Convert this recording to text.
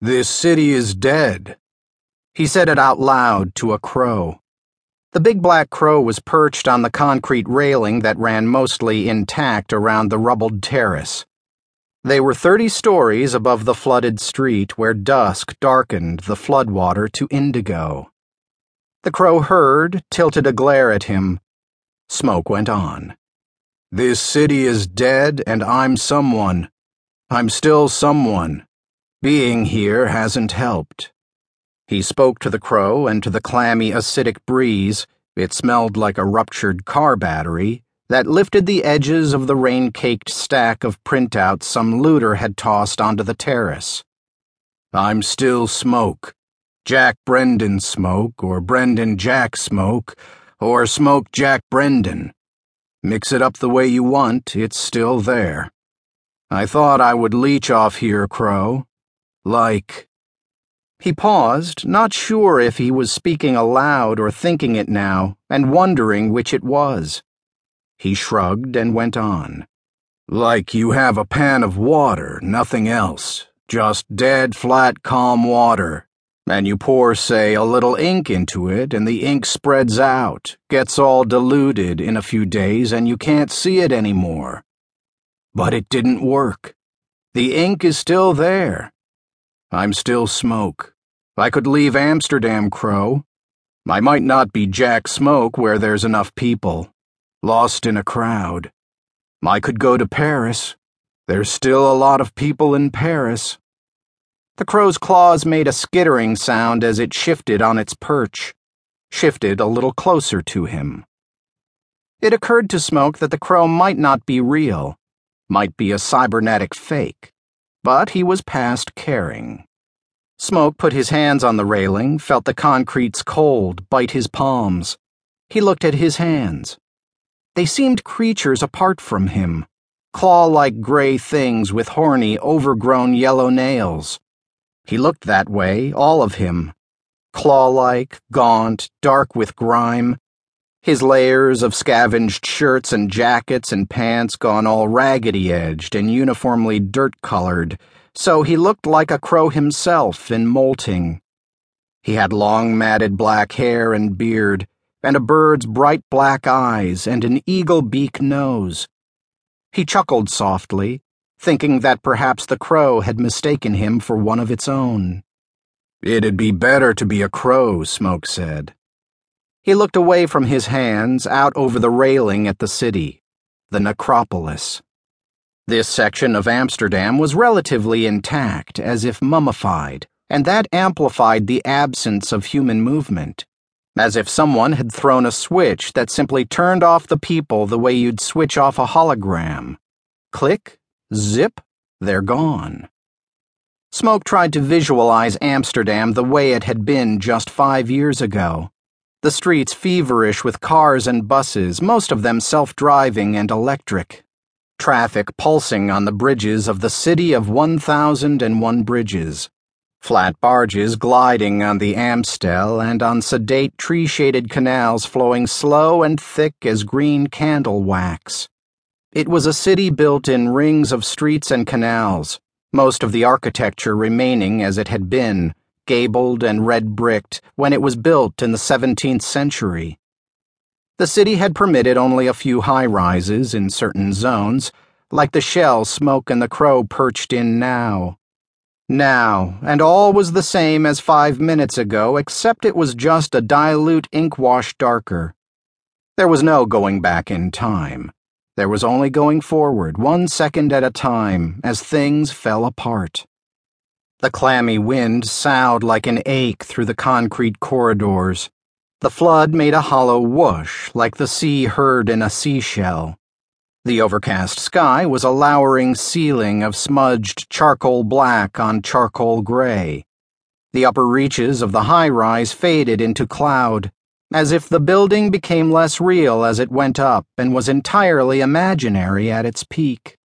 This city is dead. He said it out loud to a crow. The big black crow was perched on the concrete railing that ran mostly intact around the rubbled terrace. They were 30 stories above the flooded street where dusk darkened the floodwater to indigo. The crow heard, tilted a glare at him. Smoke went on. This city is dead, and I'm someone. I'm still someone. Being here hasn't helped. He spoke to the crow and to the clammy, acidic breeze. It smelled like a ruptured car battery that lifted the edges of the rain caked stack of printouts some looter had tossed onto the terrace. I'm still smoke. Jack Brendan smoke, or Brendan Jack smoke, or smoke Jack Brendan. Mix it up the way you want, it's still there. I thought I would leech off here, Crow. Like. He paused, not sure if he was speaking aloud or thinking it now, and wondering which it was. He shrugged and went on. Like you have a pan of water, nothing else. Just dead, flat, calm water. And you pour, say, a little ink into it, and the ink spreads out, gets all diluted in a few days, and you can't see it anymore. But it didn't work. The ink is still there. I'm still smoke. I could leave Amsterdam, Crow. I might not be Jack Smoke where there's enough people, lost in a crowd. I could go to Paris. There's still a lot of people in Paris. The crow's claws made a skittering sound as it shifted on its perch, shifted a little closer to him. It occurred to Smoke that the crow might not be real, might be a cybernetic fake, but he was past caring. Smoke put his hands on the railing, felt the concrete's cold bite his palms. He looked at his hands. They seemed creatures apart from him, claw like gray things with horny, overgrown yellow nails. He looked that way, all of him. Claw like, gaunt, dark with grime. His layers of scavenged shirts and jackets and pants gone all raggedy edged and uniformly dirt colored so he looked like a crow himself in molting. He had long matted black hair and beard, and a bird's bright black eyes and an eagle beak nose. He chuckled softly, thinking that perhaps the crow had mistaken him for one of its own. It'd be better to be a crow, Smoke said. He looked away from his hands out over the railing at the city, the necropolis. This section of Amsterdam was relatively intact, as if mummified, and that amplified the absence of human movement. As if someone had thrown a switch that simply turned off the people the way you'd switch off a hologram. Click, zip, they're gone. Smoke tried to visualize Amsterdam the way it had been just five years ago. The streets feverish with cars and buses, most of them self driving and electric. Traffic pulsing on the bridges of the city of 1,001 bridges, flat barges gliding on the Amstel and on sedate tree shaded canals flowing slow and thick as green candle wax. It was a city built in rings of streets and canals, most of the architecture remaining as it had been, gabled and red bricked, when it was built in the 17th century. The city had permitted only a few high rises in certain zones, like the shell Smoke and the Crow perched in now. Now, and all was the same as five minutes ago, except it was just a dilute ink wash darker. There was no going back in time. There was only going forward, one second at a time, as things fell apart. The clammy wind soughed like an ache through the concrete corridors. The flood made a hollow whoosh, like the sea heard in a seashell. The overcast sky was a lowering ceiling of smudged charcoal black on charcoal gray. The upper reaches of the high rise faded into cloud, as if the building became less real as it went up and was entirely imaginary at its peak.